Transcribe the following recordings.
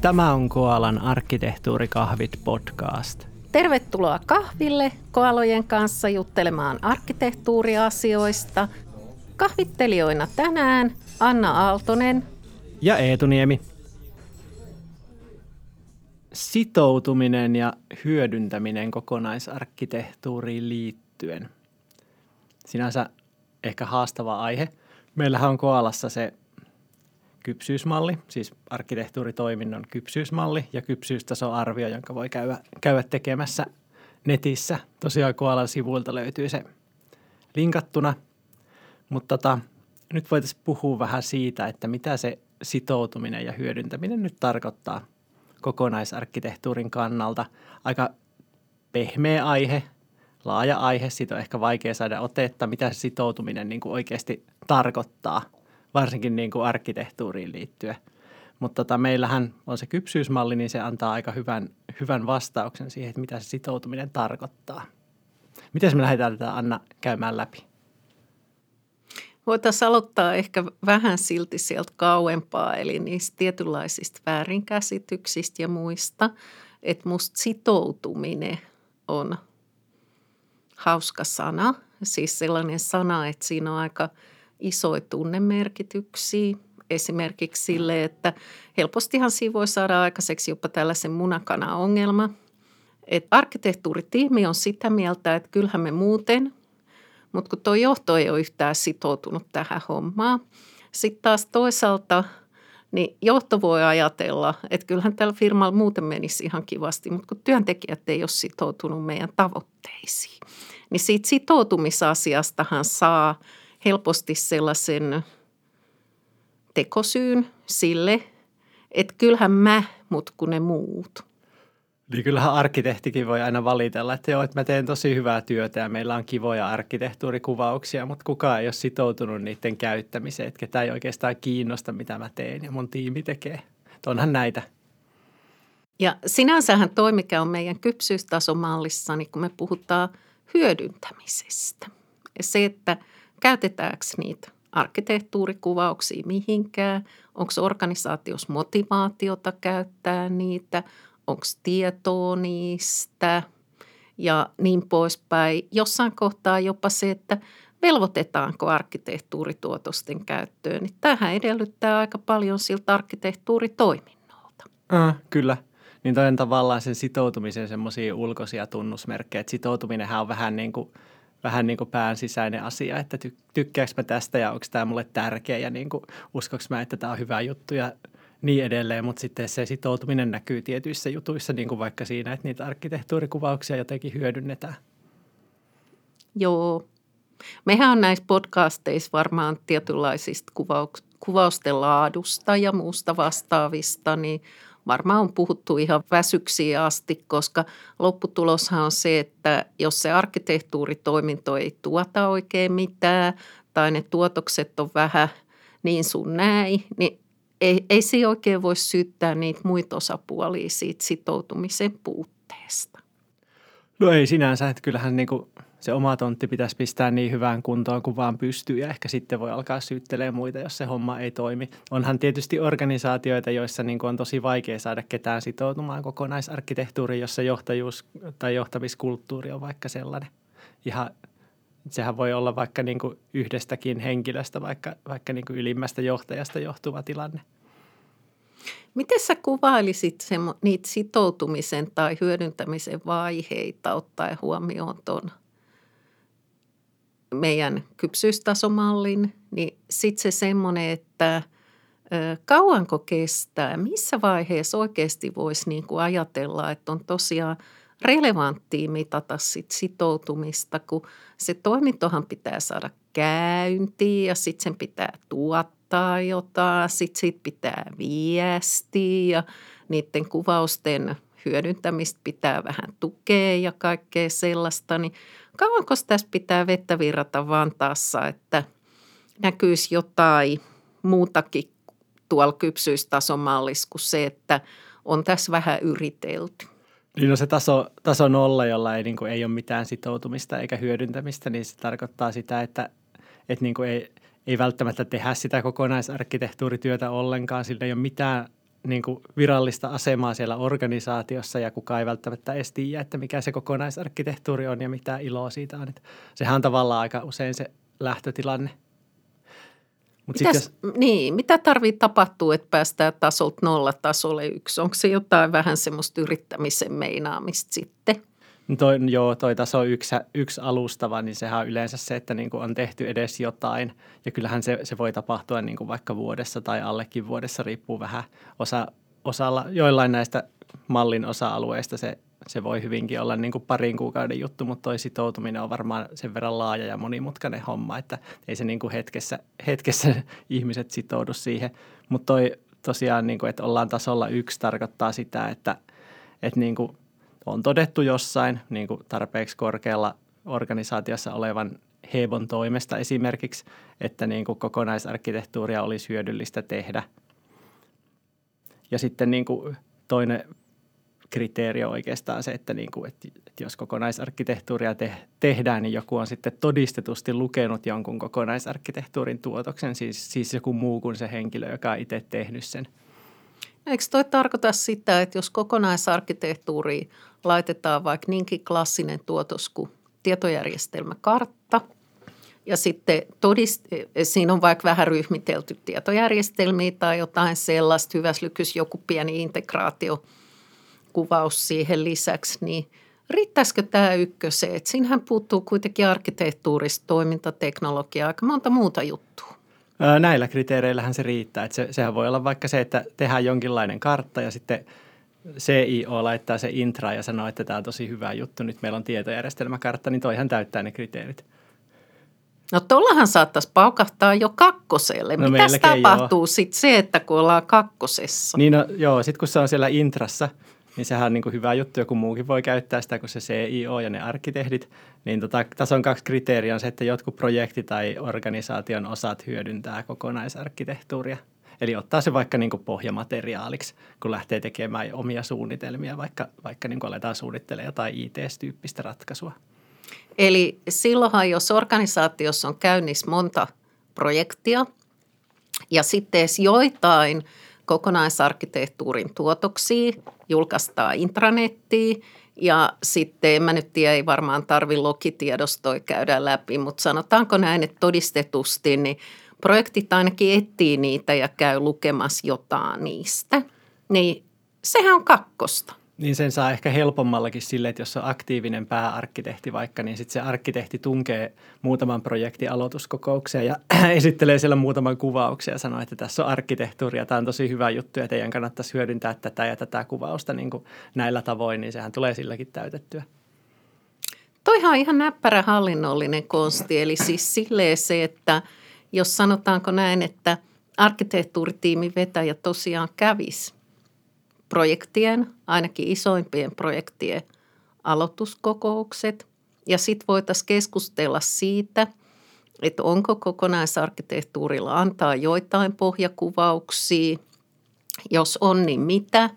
Tämä on Koalan arkkitehtuurikahvit podcast. Tervetuloa kahville koalojen kanssa juttelemaan arkkitehtuuriasioista. Kahvittelijoina tänään Anna Aaltonen ja Eetu Niemi. Sitoutuminen ja hyödyntäminen kokonaisarkkitehtuuriin liittyen. Sinänsä ehkä haastava aihe. Meillähän on Koalassa se kypsyysmalli, siis arkkitehtuuritoiminnon kypsyysmalli ja kypsyystasoarvio, jonka voi käydä, käydä tekemässä netissä. Tosiaan Koalan sivuilta löytyy se linkattuna, mutta tota, nyt voitaisiin puhua vähän siitä, että mitä se sitoutuminen ja hyödyntäminen nyt tarkoittaa kokonaisarkkitehtuurin kannalta. Aika pehmeä aihe, laaja aihe, siitä on ehkä vaikea saada otetta, mitä se sitoutuminen niin kuin oikeasti tarkoittaa – varsinkin niin kuin arkkitehtuuriin liittyen. Mutta tota, meillähän on se kypsyysmalli, niin se antaa aika hyvän, hyvän vastauksen siihen, että mitä se sitoutuminen tarkoittaa. Miten me lähdetään tätä Anna käymään läpi? Voitaisiin aloittaa ehkä vähän silti sieltä kauempaa, eli niistä tietynlaisista väärinkäsityksistä ja muista. Että musta sitoutuminen on hauska sana, siis sellainen sana, että siinä on aika – isoja tunnemerkityksiä. Esimerkiksi sille, että helpostihan siinä voi saada aikaiseksi jopa tällaisen munakana-ongelma. Et arkkitehtuuritiimi on sitä mieltä, että kyllähän me muuten, mutta kun tuo johto ei ole yhtään sitoutunut tähän hommaan. Sitten taas toisaalta niin johto voi ajatella, että kyllähän tällä firmalla muuten menisi ihan kivasti, mutta kun työntekijät ei ole sitoutunut meidän tavoitteisiin, niin siitä sitoutumisasiastahan saa – helposti sellaisen tekosyyn sille, että kyllähän mä, mut kun ne muut. Niin kyllähän arkkitehtikin voi aina valitella, että joo, että mä teen tosi hyvää työtä ja meillä on kivoja arkkitehtuurikuvauksia, mutta kukaan ei ole sitoutunut niiden käyttämiseen, että ketä ei oikeastaan kiinnosta, mitä mä teen ja mun tiimi tekee. onhan näitä. Ja sinänsähän toi, mikä on meidän kypsyystasomallissa, niin kun me puhutaan hyödyntämisestä. Ja se, että – Käytetäänkö niitä arkkitehtuurikuvauksia mihinkään? Onko organisaatiossa motivaatiota käyttää niitä? Onko tietoa niistä? Ja niin poispäin. Jossain kohtaa jopa se, että velvoitetaanko arkkitehtuurituotosten käyttöön. Niin tämähän edellyttää aika paljon siltä arkkitehtuuritoiminnolta. Äh, kyllä. Niin toi on tavallaan sen sitoutumisen semmoisia ulkoisia tunnusmerkkejä. Että sitoutuminenhan on vähän niin kuin – vähän niin kuin pään sisäinen asia, että ty- tykkääkö mä tästä ja onko tämä mulle tärkeä ja niin kuin uskoks mä, että tämä on hyvä juttu ja niin edelleen, mutta sitten se sitoutuminen näkyy tietyissä jutuissa, niin kuin vaikka siinä, että niitä arkkitehtuurikuvauksia jotenkin hyödynnetään. Joo. Mehän on näissä podcasteissa varmaan tietynlaisista kuvauks- kuvausten laadusta ja muusta vastaavista, niin – varmaan on puhuttu ihan väsyksiin asti, koska lopputuloshan on se, että jos se arkkitehtuuritoiminto ei tuota oikein mitään tai ne tuotokset on vähän niin sun näin, niin ei, ei se oikein voi syyttää niitä muita osapuolia siitä sitoutumisen puutteesta. No ei sinänsä, että kyllähän niin kuin se oma tontti pitäisi pistää niin hyvään kuntoon kuin vaan pystyy ja ehkä sitten voi alkaa syyttelemään muita, jos se homma ei toimi. Onhan tietysti organisaatioita, joissa niin on tosi vaikea saada ketään sitoutumaan kokonaisarkkitehtuuriin, jossa johtajuus tai johtamiskulttuuri on vaikka sellainen. Ihan, sehän voi olla vaikka niin kuin yhdestäkin henkilöstä, vaikka, vaikka niin kuin ylimmästä johtajasta johtuva tilanne. Miten sä kuvailisit niitä sitoutumisen tai hyödyntämisen vaiheita ottaen huomioon tuon meidän kypsyystasomallin, niin sitten se semmoinen, että kauanko kestää, missä vaiheessa oikeasti voisi niin kuin ajatella, että on tosiaan relevanttia mitata sit sitoutumista, kun se toimintohan pitää saada käyntiin ja sitten sen pitää tuottaa jotain, sitten siitä pitää viestiä ja niiden kuvausten hyödyntämistä pitää vähän tukea ja kaikkea sellaista, niin kauanko tässä pitää vettä virrata Vantaassa, että näkyisi jotain muutakin tuolla kypsyystason mallissa kuin se, että on tässä vähän yritelty. Niin no se taso, taso nolla, jolla ei, niin kuin, ei ole mitään sitoutumista eikä hyödyntämistä, niin se tarkoittaa sitä, että, että niin kuin ei, ei välttämättä tehdä sitä kokonaisarkkitehtuurityötä ollenkaan. Sillä ei ole mitään niin kuin virallista asemaa siellä organisaatiossa ja kukaan ei välttämättä edes tiedä, että mikä se kokonaisarkkitehtuuri on ja mitä iloa siitä on. Että sehän on tavallaan aika usein se lähtötilanne. Mut Mitäs, sit jos... Niin, mitä tarvii tapahtua, että päästään tasolta nolla tasolle yksi? Onko se jotain vähän semmoista yrittämisen meinaamista sitten? Toi, joo, toi taso yksi, yksi alustava, niin sehän on yleensä se, että niin kuin on tehty edes jotain. Ja kyllähän se, se voi tapahtua niin kuin vaikka vuodessa tai allekin vuodessa, riippuu vähän osa, osalla, joillain näistä mallin osa-alueista se, se voi hyvinkin olla niin kuin parin kuukauden juttu, mutta toi sitoutuminen on varmaan sen verran laaja ja monimutkainen homma, että ei se niin kuin hetkessä, hetkessä ihmiset sitoudu siihen. Mutta toi tosiaan, niin kuin, että ollaan tasolla yksi tarkoittaa sitä, että, että niin kuin on todettu jossain niin kuin tarpeeksi korkealla organisaatiossa olevan Hebon toimesta esimerkiksi, että niin kuin kokonaisarkkitehtuuria olisi hyödyllistä tehdä. Ja sitten niin kuin toinen kriteeri on oikeastaan se, että, niin kuin, että jos kokonaisarkkitehtuuria te- tehdään, niin joku on sitten todistetusti lukenut jonkun kokonaisarkkitehtuurin tuotoksen, siis, siis joku muu kuin se henkilö, joka on itse tehnyt sen. Eikö toi tarkoita sitä, että jos kokonaisarkkitehtuuri laitetaan vaikka niinkin klassinen tuotos kuin tietojärjestelmäkartta ja sitten todist, siinä on vaikka vähän ryhmitelty tietojärjestelmiä tai jotain sellaista, hyvässä lykys joku pieni integraatiokuvaus siihen lisäksi, niin riittäisikö tämä ykköseen? Että siinähän puuttuu kuitenkin arkkitehtuurista, toimintateknologiaa, aika monta muuta juttua. Näillä kriteereillähän se riittää. Että se, sehän voi olla vaikka se, että tehdään jonkinlainen kartta ja sitten – CIO laittaa se intra ja sanoo, että tämä on tosi hyvä juttu, nyt meillä on tietojärjestelmäkartta, niin toihan täyttää ne kriteerit. No tuollahan saattaisi paukahtaa jo kakkoselle. No Mitä tapahtuu sitten se, että kun ollaan kakkosessa? Niin no, joo, sitten kun se on siellä intrassa, niin sehän on niin kuin hyvä juttu, joku muukin voi käyttää sitä kuin se CIO ja ne arkkitehdit. Niin tota, tason kaksi kriteeriä on se, että jotkut projekti- tai organisaation osat hyödyntää kokonaisarkkitehtuuria – Eli ottaa se vaikka niin kuin pohjamateriaaliksi, kun lähtee tekemään omia suunnitelmia, vaikka, vaikka niin kuin aletaan suunnittelemaan jotain IT-tyyppistä ratkaisua. Eli silloinhan, jos organisaatiossa on käynnissä monta projektia ja sitten edes joitain kokonaisarkkitehtuurin tuotoksia julkaistaan intranettiin ja sitten, en mä nyt tiedä, ei varmaan tarvi logitiedostoja käydä läpi, mutta sanotaanko näin, että todistetusti, niin projektit ainakin etsii niitä ja käy lukemassa jotain niistä, niin sehän on kakkosta. Niin sen saa ehkä helpommallakin sille, että jos on aktiivinen pääarkkitehti vaikka, niin sitten se arkkitehti tunkee muutaman projektin aloituskokoukseen ja esittelee siellä muutaman kuvauksen ja sanoo, että tässä on arkkitehtuuri ja tämä on tosi hyvä juttu ja teidän kannattaisi hyödyntää tätä ja tätä kuvausta niin kuin näillä tavoin, niin sehän tulee silläkin täytettyä. Toihan on ihan näppärä hallinnollinen konsti, eli siis silleen se, että – jos sanotaanko näin, että arkkitehtuuritiimin vetäjä tosiaan kävisi projektien, ainakin isoimpien projektien aloituskokoukset ja sitten voitaisiin keskustella siitä, että onko kokonaisarkkitehtuurilla antaa joitain pohjakuvauksia, jos on, niin mitä.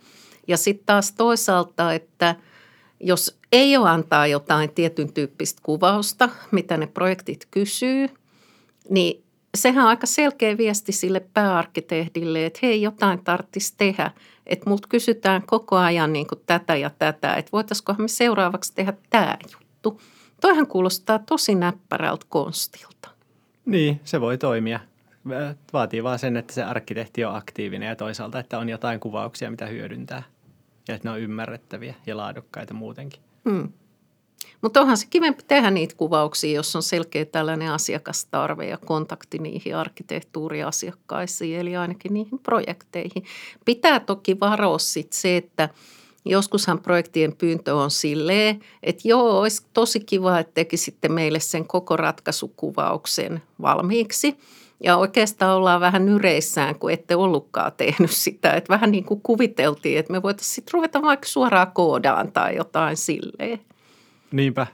Ja sitten taas toisaalta, että jos ei ole antaa jotain tietyn tyyppistä kuvausta, mitä ne projektit kysyy, niin sehän on aika selkeä viesti sille pääarkkitehdille, että hei, jotain tarvitsisi tehdä. Että multa kysytään koko ajan niin kuin tätä ja tätä, että voitaisikohan me seuraavaksi tehdä tämä juttu. Toihan kuulostaa tosi näppärältä konstilta. Niin, se voi toimia. Vaatii vaan sen, että se arkkitehti on aktiivinen ja toisaalta, että on jotain kuvauksia, mitä hyödyntää. Ja että ne on ymmärrettäviä ja laadukkaita muutenkin. Hmm. Mutta onhan se kivempi tehdä niitä kuvauksia, jos on selkeä tällainen asiakastarve ja kontakti niihin arkkitehtuuriasiakkaisiin, eli ainakin niihin projekteihin. Pitää toki varoa sit se, että joskushan projektien pyyntö on silleen, että joo, olisi tosi kiva, että tekisitte meille sen koko ratkaisukuvauksen valmiiksi. Ja oikeastaan ollaan vähän nyreissään, kun ette ollutkaan tehnyt sitä. Että vähän niin kuin kuviteltiin, että me voitaisiin sitten ruveta vaikka suoraan koodaan tai jotain silleen. Niinpä.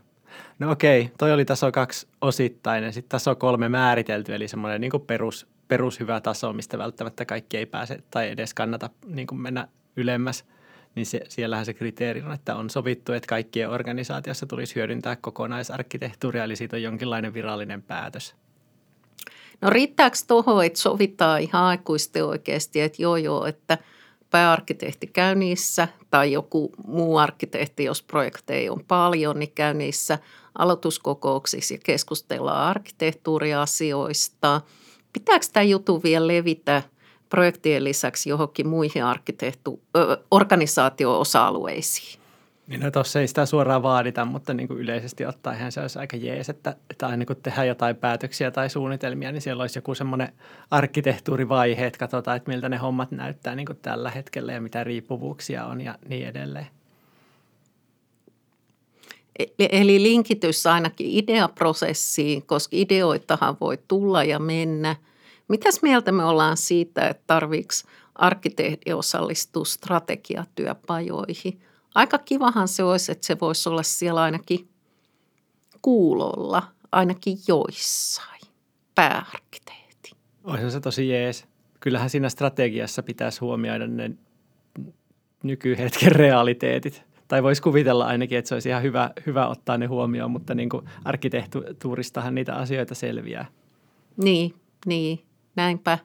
No okei, toi oli taso kaksi osittainen. Sitten taso kolme määritelty, eli semmoinen niin perus, perushyvä taso, mistä välttämättä kaikki ei pääse tai edes kannata niin mennä ylemmäs. Niin se, siellähän se kriteeri on, että on sovittu, että kaikkien organisaatiossa tulisi hyödyntää kokonaisarkkitehtuuria, eli siitä on jonkinlainen virallinen päätös. No riittääkö tuohon, että sovitaan ihan aikuisten oikeasti, että joo joo, että pääarkkitehti käy niissä tai joku muu arkkitehti, jos projekteja on paljon, niin käy niissä aloituskokouksissa ja keskustellaan arkkitehtuuriasioista. Pitääkö tämä juttu vielä levitä projektien lisäksi johonkin muihin arkkitehtu- organisaatio-osa-alueisiin? Niin no tuossa ei sitä suoraan vaadita, mutta niin kuin yleisesti ottaen se olisi aika jees, että, että aina kun tehdään jotain päätöksiä tai suunnitelmia, niin siellä olisi joku semmoinen arkkitehtuurivaihe, että katsotaan, että miltä ne hommat näyttää niin kuin tällä hetkellä ja mitä riippuvuuksia on ja niin edelleen. E-, eli linkitys ainakin ideaprosessiin, koska ideoitahan voi tulla ja mennä. Mitäs mieltä me ollaan siitä, että tarviiko arkkitehti osallistua strategiatyöpajoihin? Aika kivahan se olisi, että se voisi olla siellä ainakin kuulolla, ainakin joissain, pääarkkitehti. Olisi se tosi jees. Kyllähän siinä strategiassa pitäisi huomioida ne nykyhetken realiteetit. Tai voisi kuvitella ainakin, että se olisi ihan hyvä, hyvä ottaa ne huomioon, mutta niin kuin arkkitehtuuristahan niitä asioita selviää. Niin, niin, näinpä.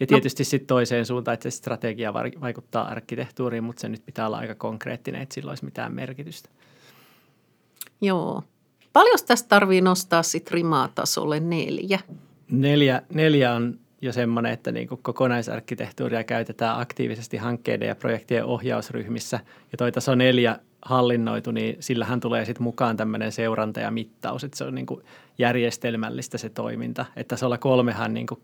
Ja no. tietysti no. sitten toiseen suuntaan, että se strategia vaikuttaa arkkitehtuuriin, mutta se nyt pitää olla aika konkreettinen, että sillä olisi mitään merkitystä. Joo. Paljon tästä tarvii nostaa sitten rimaa-tasolle neljä? Neljä, neljä on jo semmoinen, että niin kuin kokonaisarkkitehtuuria käytetään aktiivisesti hankkeiden ja projektien ohjausryhmissä. Ja toi taso neljä hallinnoitu, niin sillähän tulee sitten mukaan tämmöinen seuranta ja mittaus, että se on niin kuin järjestelmällistä se toiminta. Että tasolla kolmehan niin kuin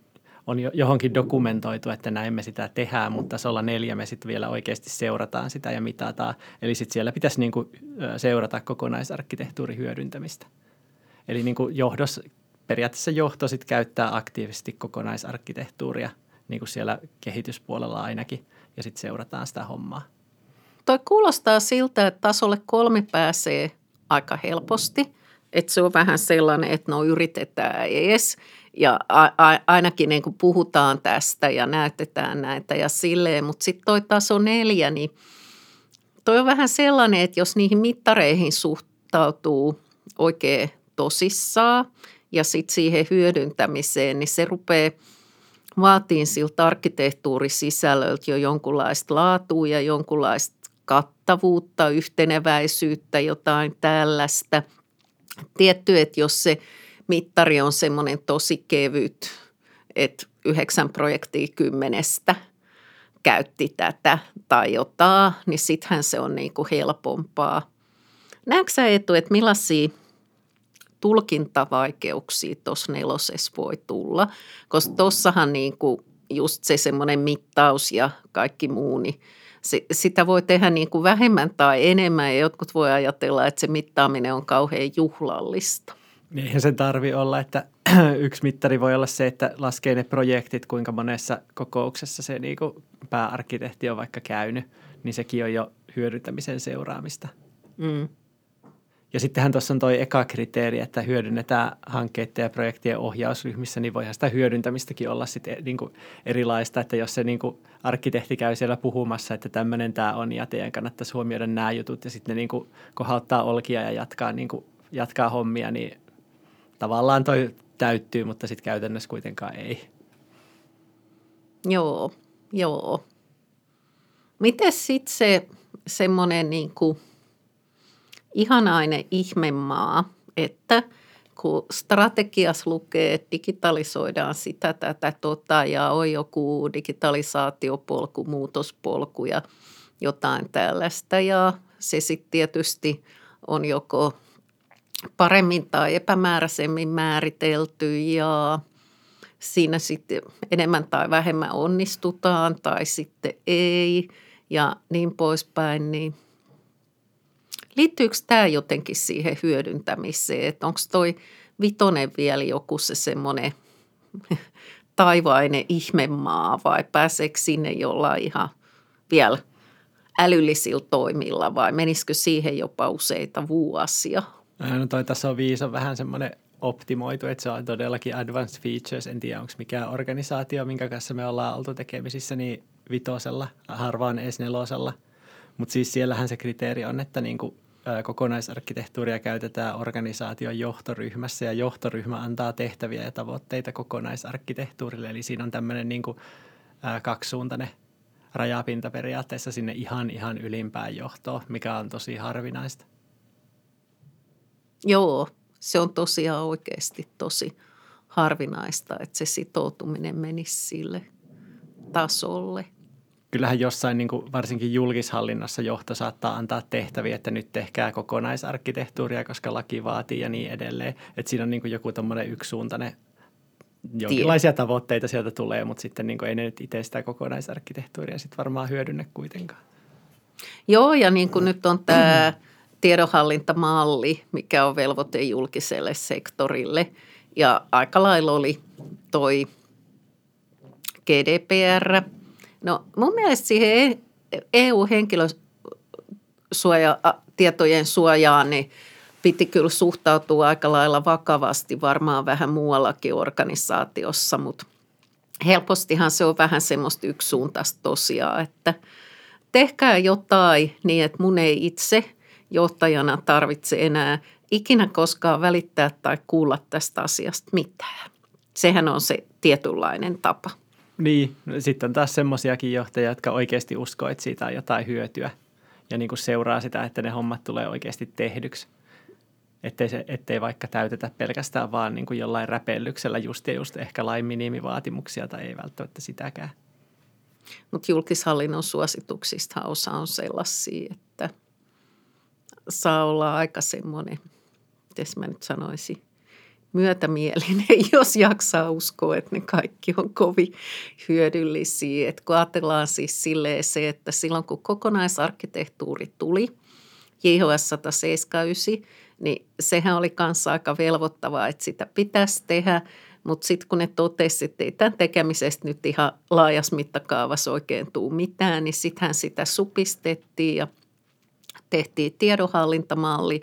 on johonkin dokumentoitu, että näin me sitä tehdään, mutta tasolla neljä me sitten vielä oikeasti seurataan sitä ja mitataan. Eli sitten siellä pitäisi niin kuin seurata kokonaisarkkitehtuurin hyödyntämistä. Eli niin kuin johdos, periaatteessa johto sitten käyttää aktiivisesti kokonaisarkkitehtuuria niin kuin siellä kehityspuolella ainakin ja sitten seurataan sitä hommaa. Toi kuulostaa siltä, että tasolle kolme pääsee aika helposti. Että se on vähän sellainen, että no yritetään edes – ja a, a, ainakin niin kuin puhutaan tästä ja näytetään näitä ja silleen, mutta sitten toi taso neljä, niin toi on vähän sellainen, että jos niihin mittareihin suhtautuu oikein tosissaan ja sitten siihen hyödyntämiseen, niin se rupeaa vaatiin siltä arkkitehtuurisisällöltä jo jonkunlaista laatua ja jonkunlaista kattavuutta, yhteneväisyyttä, jotain tällaista. Tietty, että jos se – mittari on semmoinen tosi kevyt, että yhdeksän projektia kymmenestä käytti tätä tai jotain, niin sittenhän se on niin kuin helpompaa. Näetkö sä Etu, että millaisia tulkintavaikeuksia tuossa nelosessa voi tulla? Koska tuossahan niin kuin just se semmoinen mittaus ja kaikki muu, niin sitä voi tehdä niin kuin vähemmän tai enemmän ja jotkut voi ajatella, että se mittaaminen on kauhean juhlallista. Niin eihän sen tarvi olla, että yksi mittari voi olla se, että laskee ne projektit, kuinka monessa kokouksessa se niin kuin pääarkkitehti on vaikka käynyt, niin sekin on jo hyödyntämisen seuraamista. Mm. Ja sittenhän tuossa on tuo eka kriteeri, että hyödynnetään hankkeiden ja projektien ohjausryhmissä, niin voihan sitä hyödyntämistäkin olla sitten niin kuin erilaista, että jos se niin kuin arkkitehti käy siellä puhumassa, että tämmöinen tämä on ja teidän kannattaisi huomioida nämä jutut ja sitten ne niin kuin kohauttaa olkia ja jatkaa, niin kuin, jatkaa hommia, niin tavallaan toi täyttyy, mutta sitten käytännössä kuitenkaan ei. Joo, joo. Miten sitten se semmoinen niin ihanainen ihmemaa, että kun strategias lukee, että digitalisoidaan sitä, tätä, tota ja on joku digitalisaatiopolku, muutospolku ja jotain tällaista ja se sitten tietysti on joko paremmin tai epämääräisemmin määritelty ja siinä sitten enemmän tai vähemmän onnistutaan tai sitten ei ja niin poispäin, niin liittyykö tämä jotenkin siihen hyödyntämiseen, että onko toi vitonen vielä joku se semmoinen taivainen ihmemaa vai pääseekö sinne jollain ihan vielä älyllisillä toimilla vai menisikö siihen jopa useita vuosia? No toi tässä on viisa vähän semmoinen optimoitu, että se on todellakin advanced features. En tiedä, onko mikään organisaatio, minkä kanssa me ollaan oltu tekemisissä, niin vitosella, harvaan edes nelosella. Mutta siis siellähän se kriteeri on, että niinku, kokonaisarkkitehtuuria käytetään organisaation johtoryhmässä ja johtoryhmä antaa tehtäviä ja tavoitteita kokonaisarkkitehtuurille. Eli siinä on tämmöinen niinku, kaksisuuntainen rajapinta periaatteessa sinne ihan ihan ylimpään johtoon, mikä on tosi harvinaista. Joo, se on tosiaan oikeasti tosi harvinaista, että se sitoutuminen menisi sille tasolle. Kyllähän jossain niin kuin varsinkin julkishallinnossa johto saattaa antaa tehtäviä, että nyt tehkää kokonaisarkkitehtuuria, koska laki vaatii ja niin edelleen. Että siinä on niin kuin joku tuommoinen yksisuuntainen jonkinlaisia tavoitteita sieltä tulee, mutta sitten niin kuin ei ne nyt itse sitä kokonaisarkkitehtuuria sitten varmaan hyödynne kuitenkaan. Joo, ja niin kuin nyt on tämä tiedonhallintamalli, mikä on velvoite julkiselle sektorille. Ja aika lailla oli toi GDPR. No mun mielestä siihen EU-henkilötietojen suojaan niin piti kyllä suhtautua aika lailla vakavasti varmaan vähän muuallakin organisaatiossa, mutta helpostihan se on vähän semmoista yksisuuntaista tosiaan, että tehkää jotain niin, että mun ei itse – johtajana tarvitse enää ikinä koskaan välittää tai kuulla tästä asiasta mitään. Sehän on se tietynlainen tapa. Niin, sitten on taas semmoisiakin johtajia, jotka oikeasti uskoo, että siitä on jotain hyötyä ja niin kuin seuraa sitä, että ne hommat tulee oikeasti tehdyksi. Ettei, se, ettei vaikka täytetä pelkästään vaan niin kuin jollain räpellyksellä just ja just ehkä lain minimivaatimuksia tai ei välttämättä sitäkään. Mutta julkishallinnon suosituksista osa on sellaisia, että – saa olla aika semmoinen, miten mä nyt sanoisin, myötämielinen, jos jaksaa uskoa, että ne kaikki on kovin hyödyllisiä. Et kun ajatellaan siis silleen se, että silloin kun kokonaisarkkitehtuuri tuli, JHS 179, niin sehän oli kanssa aika velvoittavaa, että sitä pitäisi tehdä, mutta sitten kun ne totesi, että ei tämän tekemisestä nyt ihan laajas mittakaavassa oikein tuu mitään, niin sittenhän sitä supistettiin ja – tehtiin tiedonhallintamalli,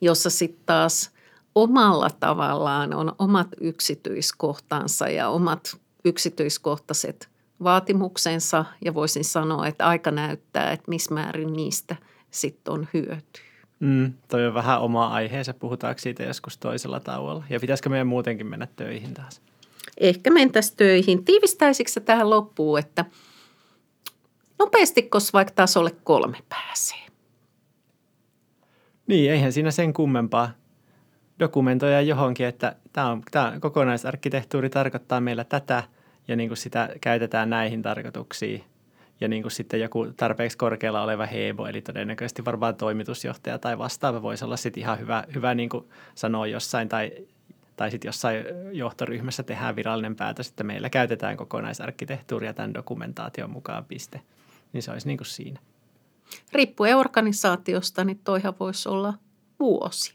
jossa sitten taas omalla tavallaan on omat yksityiskohtansa ja omat yksityiskohtaiset vaatimuksensa ja voisin sanoa, että aika näyttää, että missä määrin niistä sitten on hyötyä. Mm, toi on vähän oma aiheensa, puhutaanko siitä joskus toisella tauolla ja pitäisikö meidän muutenkin mennä töihin taas? Ehkä mentäisiin töihin. Tiivistäisikö tähän loppuun, että nopeasti, vaikka tasolle kolme pääsee? Niin, eihän siinä sen kummempaa dokumentoida johonkin, että tämä, on, tämä kokonaisarkkitehtuuri tarkoittaa meillä tätä ja niin kuin sitä käytetään näihin tarkoituksiin. Ja niin kuin sitten joku tarpeeksi korkealla oleva hebo, eli todennäköisesti varmaan toimitusjohtaja tai vastaava voisi olla sitten ihan hyvä, hyvä niin kuin sanoa jossain tai, tai sitten jossain johtoryhmässä tehdään virallinen päätös, että meillä käytetään kokonaisarkkitehtuuria tämän dokumentaation mukaan piste. Niin se olisi niin kuin siinä. Riippuen organisaatiosta, niin toihan voisi olla vuosi.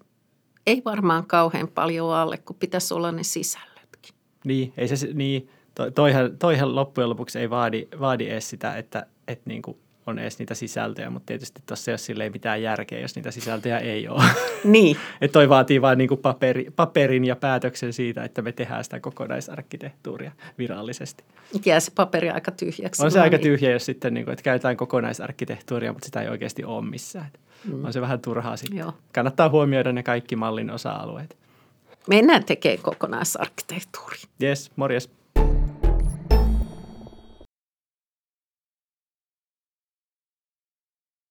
Ei varmaan kauhean paljon alle, kun pitäisi olla ne sisällötkin. Niin, ei se, niin toihan, toihan loppujen lopuksi ei vaadi, vaadi edes sitä, että, että niin kuin on edes niitä sisältöjä, mutta tietysti tuossa ei ole silleen mitään järkeä, jos niitä sisältöjä ei ole. Niin. että toi vaatii vain niin paperi, paperin ja päätöksen siitä, että me tehdään sitä kokonaisarkkitehtuuria virallisesti. Jää se paperi aika tyhjäksi. On se aika niin. tyhjä, jos sitten niin kuin, että käytetään kokonaisarkkitehtuuria, mutta sitä ei oikeasti ole missään. Mm. On se vähän turhaa sitten. Joo. Kannattaa huomioida ne kaikki mallin osa-alueet. Mennään tekemään kokonaisarkkitehtuuri. Yes, morjes.